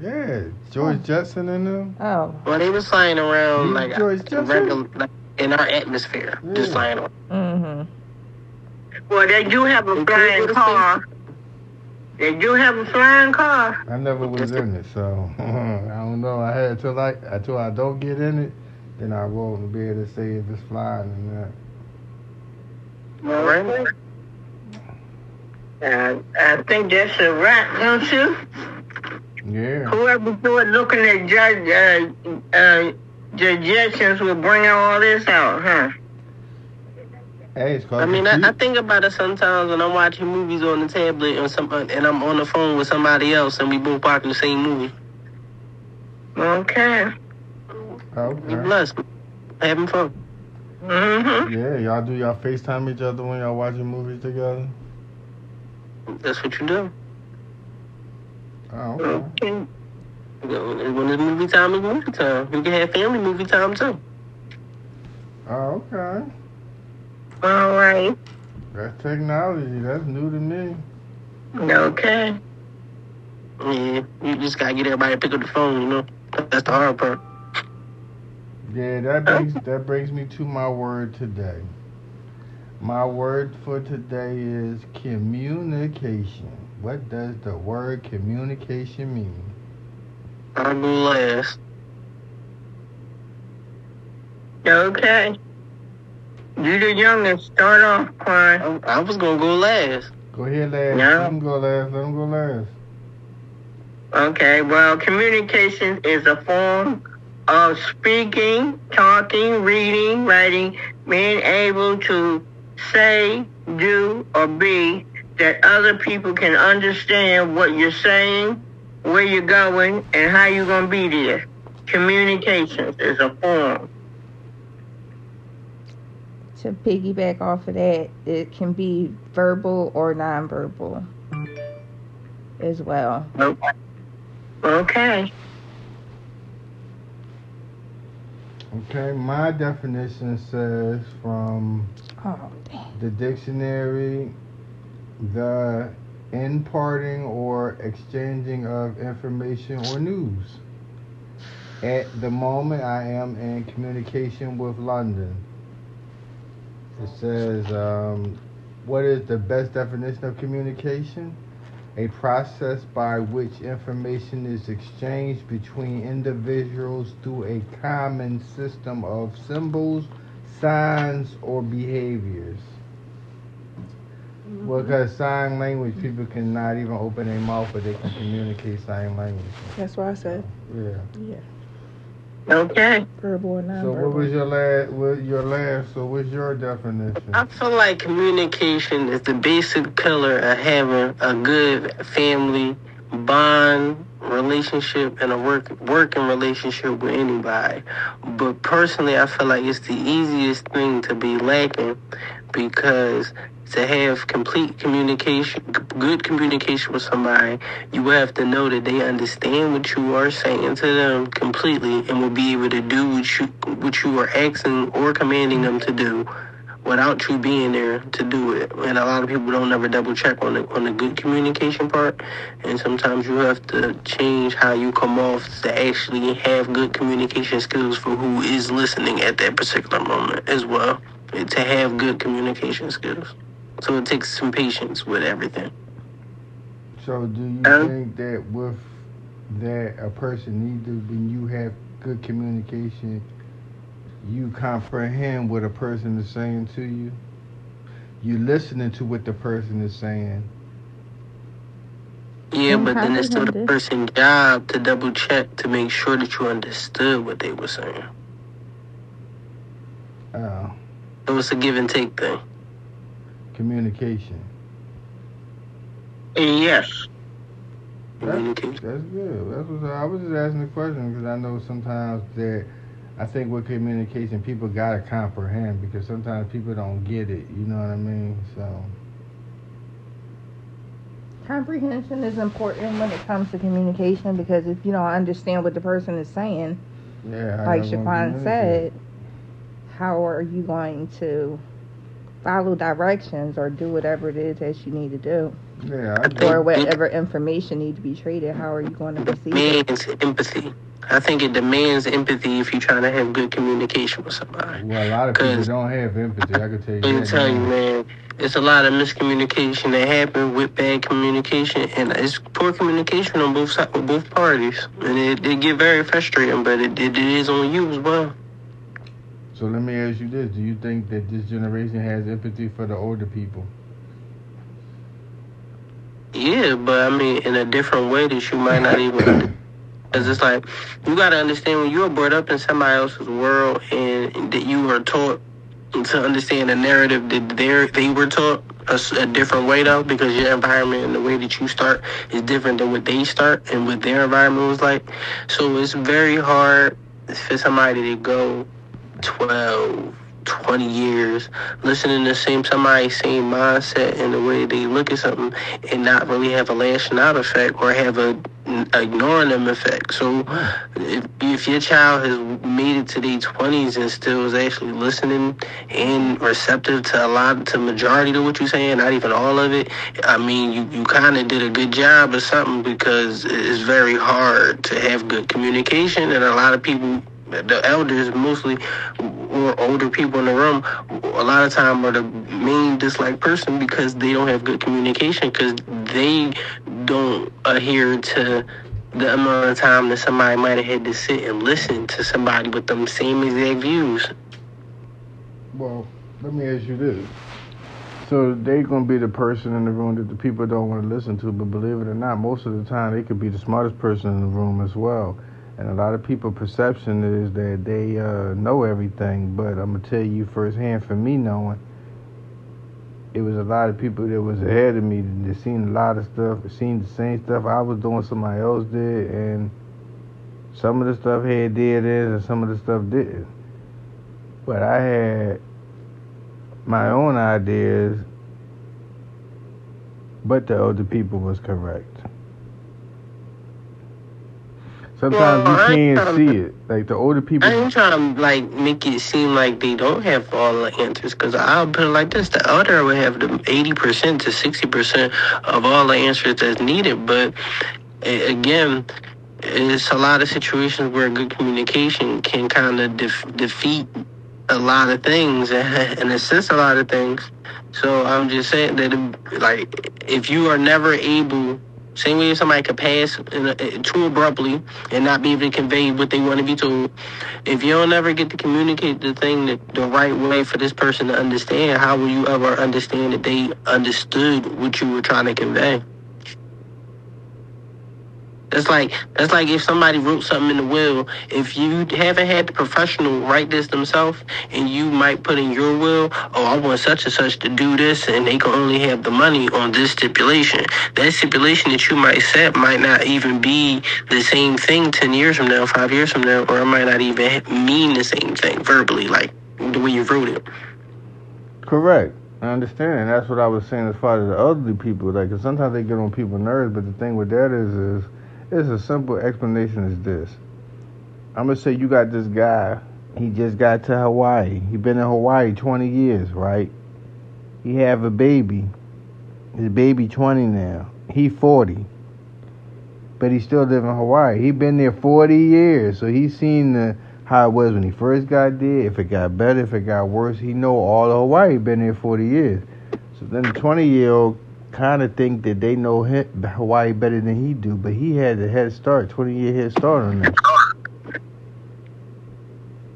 Yeah, George Jetson and them. Oh. Well, they was flying around You like, George Jetson? regular, like in our atmosphere, just Yeah. flying around. Mm-hmm. Well, they do have a They flying do go to. They do have a flying car. I never was in it, so I don't know. I had till I until I don't get in it, then I won't be able to say if it's flying or not. Right. Uh, I think that's a wrap, don't you? Yeah. Whoever was looking at Judge, uh, uh, the Jetsons will bring all this out, huh? Hey, it's called I mean, I, I think about it sometimes when I'm watching movies on the tablet or some, and I'm on the phone with somebody else, and we both watching the same movie. Okay. We Okay. blessed, having fun. Mm-hmm. Yeah, y'all do y'all FaceTime each other when y'all watching movies together? That's what you do. Oh, okay. Okay. You know, When it's movie time, it's movie time. You can have family movie time too. Oh, okay. All right. That's technology. That's new to me. Okay. Yeah, you just gotta get everybody to pick up the phone. You know, that's the hard part. Yeah, that brings that brings me to my word today. My word for today is communication. What does the word communication mean? I'm last. Okay. You the youngest. Start off, Klein. I, I was gonna go last. Go ahead, last. No. Let him go last. Let him go last. Okay. Well, communication is a form of speaking, talking, reading, writing, being able to say, do, or be that other people can understand what you're saying, where you're going, and how you're going to be there. Communications is a form. To piggyback off of that, it can be verbal or nonverbal as well. Okay. Okay. Okay, my definition says from Oh, the dictionary the imparting or exchanging of information or news. At the moment, I am in communication with London. It says, um, what is the best definition of communication? A process by which information is exchanged between individuals through a common system of symbols, signs, or behaviors. Well, because sign language, people cannot even open their mouth, but they can communicate sign language. That's what I said. Yeah. Yeah. Okay. Verbal or So what was your last? What your last? So what's your definition? I feel like communication is the basic pillar of having a good family bond relationship and a work working relationship with anybody. But personally, I feel like it's the easiest thing to be lacking because to have complete communication, good communication with somebody, you have to know that they understand what you are saying to them completely and will be able to do what you what you are asking or commanding them to do without you being there to do it. And a lot of people don't ever double check on the on the good communication part. And sometimes you have to change how you come off to actually have good communication skills for who is listening at that particular moment as well. And To have good communication skills. So it takes some patience with everything. So do you Um, think that with that a person needs to when you have good communication, you comprehend what a person is saying to you? You listening to what the person is saying. Yeah, but then it's still the person's job to double check to make sure that you understood what they were saying. Uh, So was a give and take thing. communication. Yes. Communication. That's good. That's what I was just asking the question because I know sometimes that I think with communication people gotta comprehend because sometimes people don't get it. You know what I mean? So Comprehension is important when it comes to communication because if you don't understand what the person is saying, yeah. like y'all gonna Shaquan said, how are you going to follow directions or do whatever it is that you need to do? Yeah, I I get think- Or whatever information need to be traded, how are you going to receive it? demands empathy. I think it demands empathy if you're trying to have good communication with somebody. Well, a lot of people don't have empathy. I can tell you Let me tell you, man, it's a lot of miscommunication that happen with bad communication, and it's poor communication on both sides, with both parties, and it, it get very frustrating. But it, it, it is on you as well. So let me ask you this: Do you think that this generation has empathy for the older people? Yeah, but I mean, in a different way that you might not even. Because it's like, you got to understand when you are brought up in somebody else's world and that you were taught to understand the narrative that they're, they were taught a different way, though, because your environment and the way that you start is different than what they start and what their environment was like. So it's very hard for somebody to go 12, 20 years listening to the same somebody's same mindset and the way they look at something and not really have a lashing out effect or have a ignoring them effect. So if, if your child has made it to their 20s and still is actually listening and receptive to a lot, to majority of what you're saying, not even all of it, I mean, you, you kind of did a good job or something because it's very hard to have good communication and a lot of people the elders mostly or older people in the room a lot of time are the main disliked person because they don't have good communication because they don't adhere to the amount of time that somebody might have had to sit and listen to somebody with them same exact views Well, let me ask you this. So they're gonna be the person in the room that the people don't want to listen to, but believe it or not, most of the time they could be the smartest person in the room as well. And a lot of people' perception is that they uh, know everything, but I'm gonna tell you firsthand, for me knowing, it was a lot of people that was ahead of me that seen a lot of stuff, seen the same stuff I was doing, somebody else did, and some of the stuff had did is, and some of the stuff didn't. But I had my own ideas, but the older people was correct. Sometimes Well, you can't see to- it. Like the older people. I ain't trying to like make it seem like they don't have all the answers, because I'll put it like this: the elder would have the eighty percent to sixty percent of all the answers that's needed. But again, it's a lot of situations where good communication can kind of def- defeat a lot of things and assist a lot of things. So I'm just saying that, like, if you are never able, same way somebody could pass in a, too abruptly and not be able to convey what they want to be told, if you don't ever get to communicate the thing the right way for this person to understand, how will you ever understand that they understood what you were trying to convey? That's like that's like if somebody wrote something in the will. If you haven't had the professional write this themselves, and you might put in your will, oh, I want such and such to do this, and they can only have the money on this stipulation. That stipulation that you might set might not even be the same thing ten years from now, five years from now, or it might not even mean the same thing verbally, like the way you wrote it. Correct. I understand, and that's what I was saying as far as the elderly people. Like, 'cause sometimes they get on people's nerves, but the thing with that is, is it's a simple explanation. Is this? I'm gonna say you got this guy. He just got to Hawaii. He been in Hawaii 20 years, right? He have a baby. His baby 20 now. He 40. But he still live in Hawaii. He been there 40 years, so he seen the how it was when he first got there, if it got better, if it got worse. He know all of Hawaii been there 40 years. So then the 20 year old kind of think that they know Hawaii better than he do, but he had a head start, 20 year head start on them.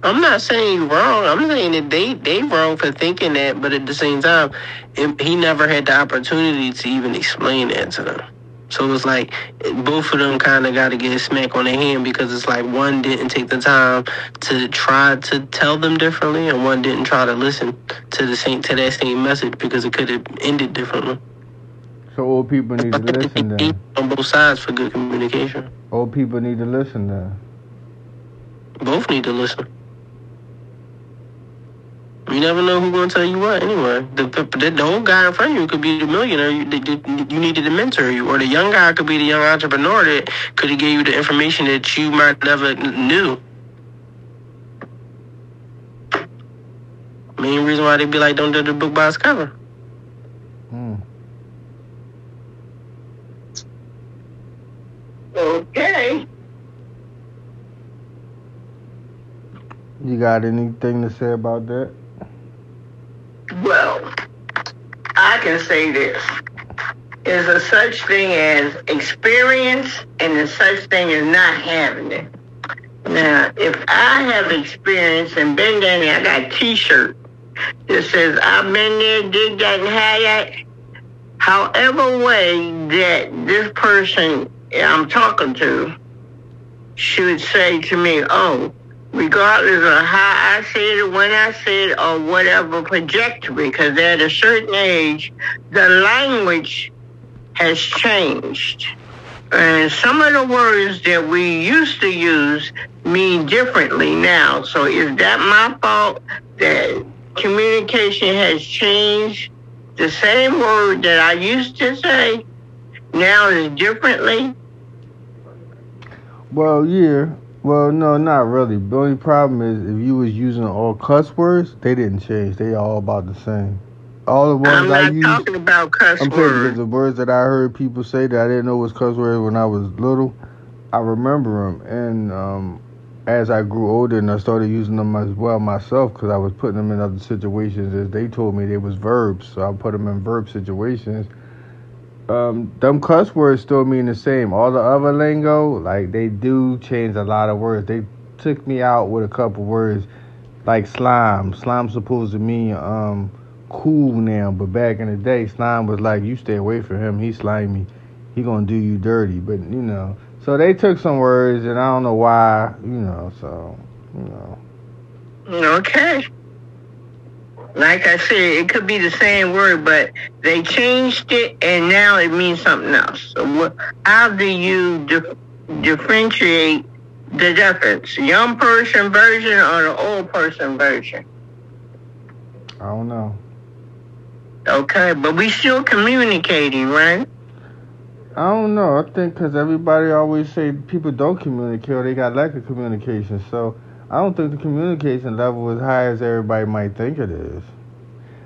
I'm not saying wrong. I'm saying that they they wrong for thinking that, but at the same time, it, he never had the opportunity to even explain that to them. So it's like both of them kind of got to get a smack on their hand because it's like one didn't take the time to try to tell them differently, and one didn't try to listen to the same to that same message because it could have ended differently. So old people need to listen then. on both sides for good communication. Old people need to listen then. Both need to listen. You never know who's going to tell you what anyway. The, the, the old guy in front of you could be the millionaire you, that you needed to mentor you, or the young guy could be the young entrepreneur that could have gave you the information that you might never knew. Main reason why they be like, don't judge a book by its cover. Hmm. Okay. You got anything to say about that? Well, I can say this. There's a such thing as experience and there's such thing as not having it. Now, if I have experience and been down there, I got a t-shirt that says I've been there, did that, and had that. However way that this person I'm talking to she would say to me, oh, regardless of how I said it, when I said it, or whatever project because at a certain age, the language has changed. And some of the words that we used to use mean differently now. So is that my fault that communication has changed? The same word that I used to say now is differently. Well, yeah. Well, no, not really. The only problem is if you was using all cuss words, they didn't change. They all about the same. All the words I'm ones I not use, talking about cuss I'm words. the words that I heard people say that I didn't know was cuss words when I was little, I remember them. And um, as I grew older and I started using them as well myself, because I was putting them in other situations as they told me they was verbs, so I put them in verb situations. Um, them cuss words still mean the same. All the other lingo, like they do change a lot of words. They took me out with a couple words, like slime. Slime supposed to mean um cool now, but back in the day, slime was like you stay away from him. He slimy. he gonna do you dirty. But you know, so they took some words, and I don't know why. You know, so you know. Okay. Like I said, it could be the same word, but they changed it, and now it means something else. So, what, how do you dif- differentiate the difference? Young person version or the old person version? I don't know. Okay, but we still communicating, right? I don't know. I think because everybody always say people don't communicate or they got lack of communication. So I don't think the communication level is high as everybody might think it is.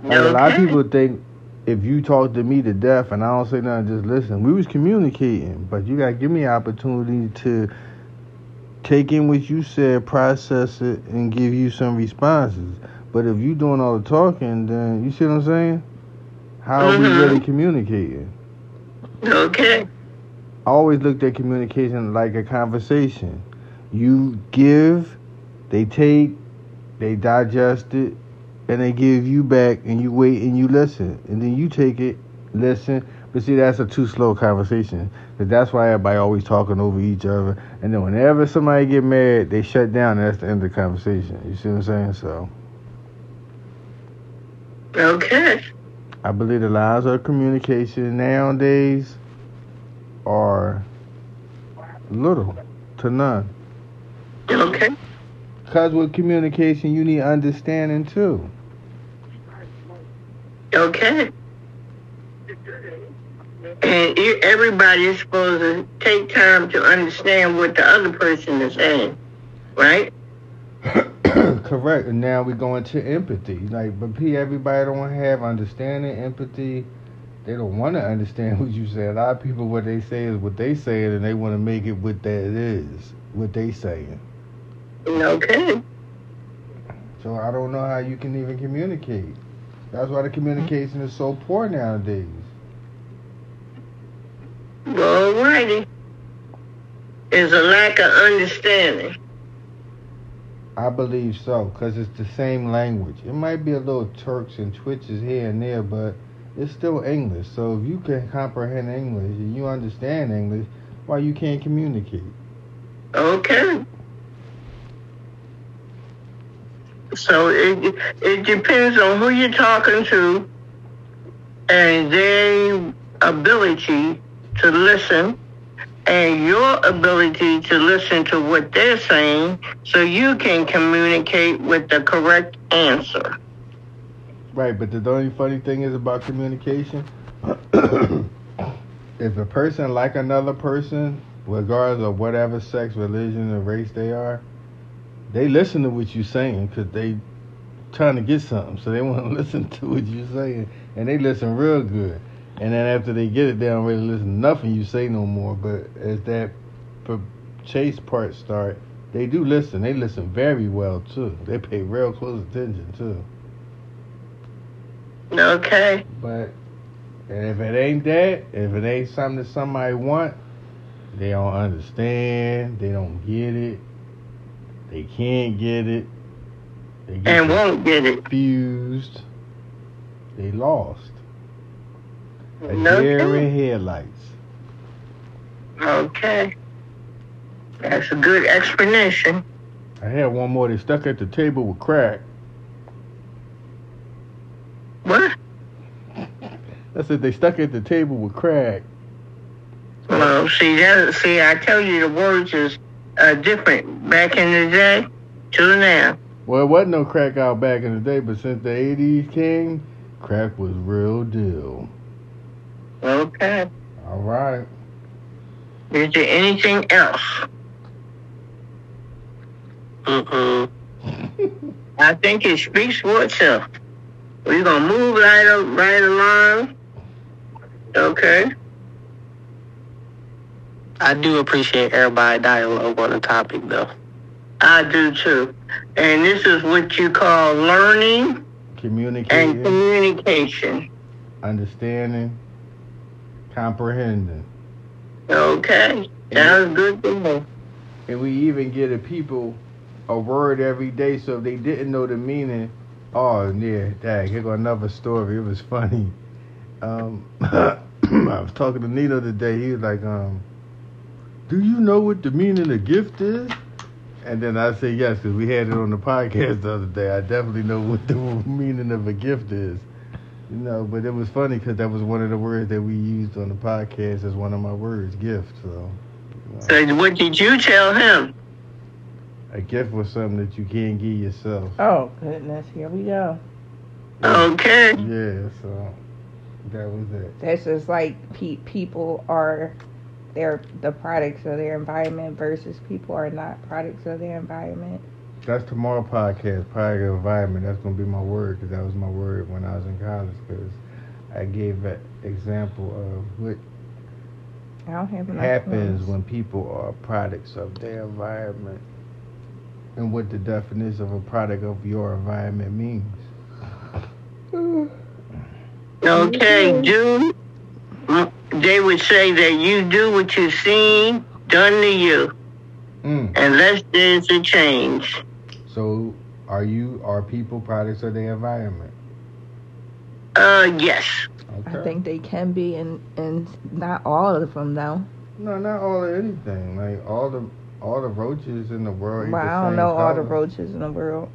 Like a lot of people think if you talk to me to death and I don't say nothing, just listen. We was communicating, but you gotta give me an opportunity to take in what you said, process it, and give you some responses. But if you doing all the talking, then you see what I'm saying? How are we Mhm. really communicating? Okay. I always looked at communication like a conversation. You give, they take, they digest it, and they give you back, and you wait and you listen, and then you take it, listen. But see, that's a too slow conversation. Cause that's why everybody always talking over each other, and then whenever somebody get mad, they shut down. That's the end of the conversation. You see what I'm saying? So Okay. I believe the lines of communication nowadays are little to none. Okay. Because with communication, you need understanding too. Okay. And everybody is supposed to take time to understand what the other person is saying, right? Correct. And now we go into empathy. Like, but P, everybody don't have understanding, empathy. They don't want to understand what you say. A lot of people, what they say is what they say, and they want to make it what that is, what they saying. Okay. So I don't know how you can even communicate. That's why the communication is so poor nowadays. Well, righty. There's a lack of understanding. I believe so, because it's the same language. It might be a little Turks and twitches here and there, but it's still English. So if you can comprehend English and you understand English, why you can't communicate? Okay. So it it depends on who you're talking to and their ability to listen and your ability to listen to what they're saying so you can communicate with the correct answer. Right, but the only funny thing is about communication. if a person like another person, regardless of whatever sex, religion, or race they are, they listen to what you're saying because they trying to get something. So they want to listen to what you're saying, and they listen real good. And then after they get it, they don't really listen to nothing you say no more. But as that chase part start, they do listen. They listen very well too. They pay real close attention too. Okay. But and if it ain't that, if it ain't something that somebody want, they don't understand. They don't get it. They can't get it. They get And won't get it. confused. They lost. A deer Okay. in headlights. Okay. That's a good explanation. I had one more. They stuck at the table with crack. What? I said they stuck at the table with crack. Well, see that. See, I tell you, the words is uh, different back in the day to now. Well, it wasn't no crack out back in the day, but since the 80s came, crack was real deal. Okay. All right. Is there anything else? Mm-mm. I think it speaks for itself. We're gonna move right up, right along. Okay. I do appreciate everybody dialogue on the topic, though. I do too. And this is what you call learning communication, and Communicating, communication. understanding, comprehending. Okay. Sounds good to me. And we even get a people a word every day, so if they didn't know the meaning, oh yeah, dang, here go another story. It was funny. Um, I was talking to Nino today. He was like, um, "Do you know what the meaning of gift is?" And then I said yes, because we had it on the podcast the other day. I definitely know what the meaning of a gift is. You know, but it was funny because that was one of the words that we used on the podcast as one of my words, gift. So, you know, So what did you tell him? a gift was something that you can't give yourself. Oh goodness, here we go. Okay. Yeah, so that was it. That's just like pe- people are they're the products of their environment versus people are not products of their environment. That's tomorrow podcast, product of environment. That's gonna be my word because that was my word when I was in college. Because I gave that example of what I don't have happens when people are products of their environment, and what the definition of a product of your environment means. Okay, mm-hmm. do. They would say that you do what you've seen done to you, Mm. unless there's a change. So, are you are people products of their environment? Uh, yes. Okay. I think they can be, and and not all of them though. no, not all of anything. Like all the all the roaches in the world. eat Well, the I don't same know all the roaches in the world.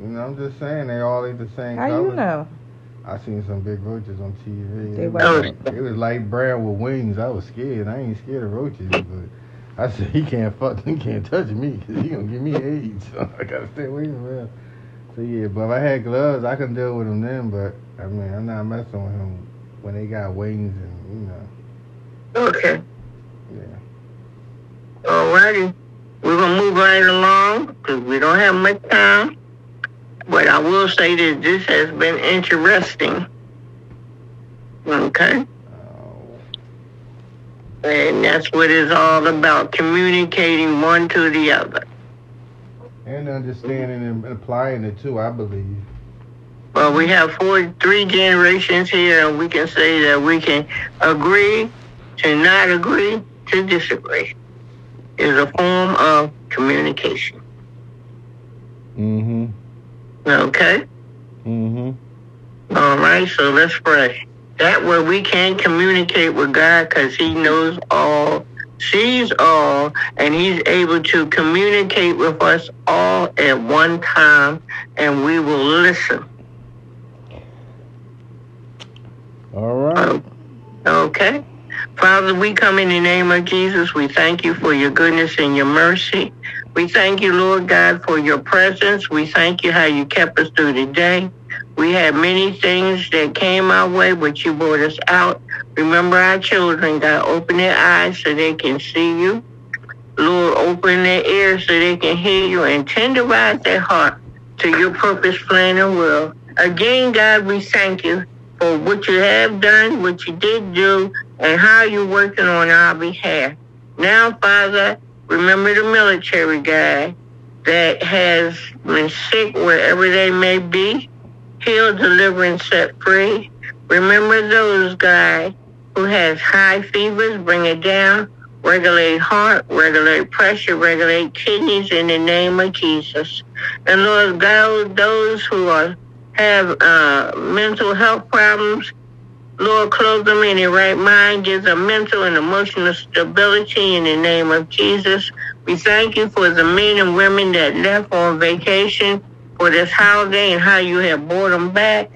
You know, I'm just saying they all eat the same How color. you know? I seen some big roaches on TV. They It was, wasn't. it was light brown with wings. I was scared. I ain't scared of roaches, but I said he can't fuck, he can't touch me because he gonna give me AIDS. So I gotta stay away from him. So yeah, but if I had gloves, I can deal with him then. But I mean, I'm not messing with him when they got wings and you know, Okay. yeah. Alrighty. We're gonna move right along because we don't have much time. But I will say that this has been interesting. Okay. Oh, And that's what it's all about, communicating one to the other. and understanding and applying it too, I believe. Well, we have four, three generations here, and we can say that we can agree to not agree to disagree. Is a form of communication. Mm-hmm. Okay? Mm-hmm. All right, so let's pray. That way we can communicate with God because He knows all, sees all, and He's able to communicate with us all at one time, and we will listen. All right. Okay? Father, we come in the name of Jesus. We thank you for your goodness and your mercy. We thank you, Lord God, for your presence. We thank you how you kept us through the day. We had many things that came our way, but you brought us out. Remember our children, God, open their eyes so they can see you. Lord, open their ears so they can hear you and tenderize their heart to your purpose, plan, and will. Again, God, we thank you for what you have done, what you did do, and how you're working on our behalf. Now, Father, remember the military guy that has been sick wherever they may be. Heal, deliver, and set free. Remember those guys who has high fevers, bring it down. Regulate heart, regulate pressure, regulate kidneys in the name of Jesus. And Lord God, those who are have uh, mental health problems, Lord, clothe them in their right mind, give them mental and emotional stability in the name of Jesus. We thank you for the men and women that left on vacation for this holiday and how you have brought them back.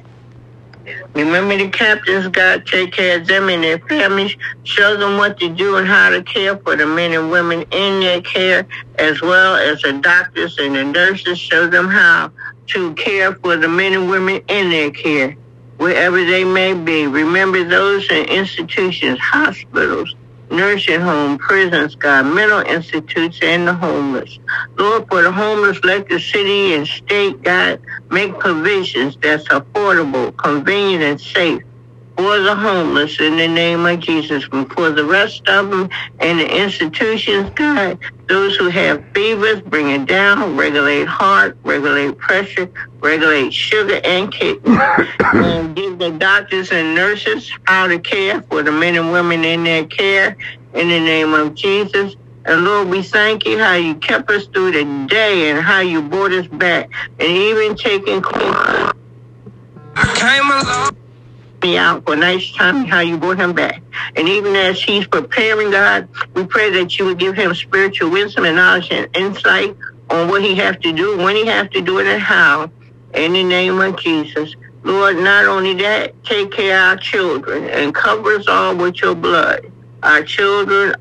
Remember the captains, God, take care of them and their families. Show them what to do and how to care for the men and women in their care, as well as the doctors and the nurses. Show them how to care for the men and women in their care, wherever they may be. Remember those in institutions, hospitals, nursing home, prisons, God, mental institutes, and the homeless. Lord, for the homeless, let the city and state, God, make provisions that's affordable, convenient, and safe for the homeless in the name of Jesus. And for the rest of them and the institutions, God, those who have fevers, bring it down, regulate heart, regulate pressure, regulate sugar and kidney. and give the doctors and nurses how to care for the men and women in their care in the name of Jesus. And Lord, we thank you how you kept us through the day and how you brought us back and even taking. I came along. Me out for nice time how you brought him back. And even as he's preparing, God, we pray that you would give him spiritual wisdom and knowledge and insight on what he has to do, when he has to do it, and how. In the name of Jesus. Lord, not only that, take care of our children and cover us all with your blood. Our children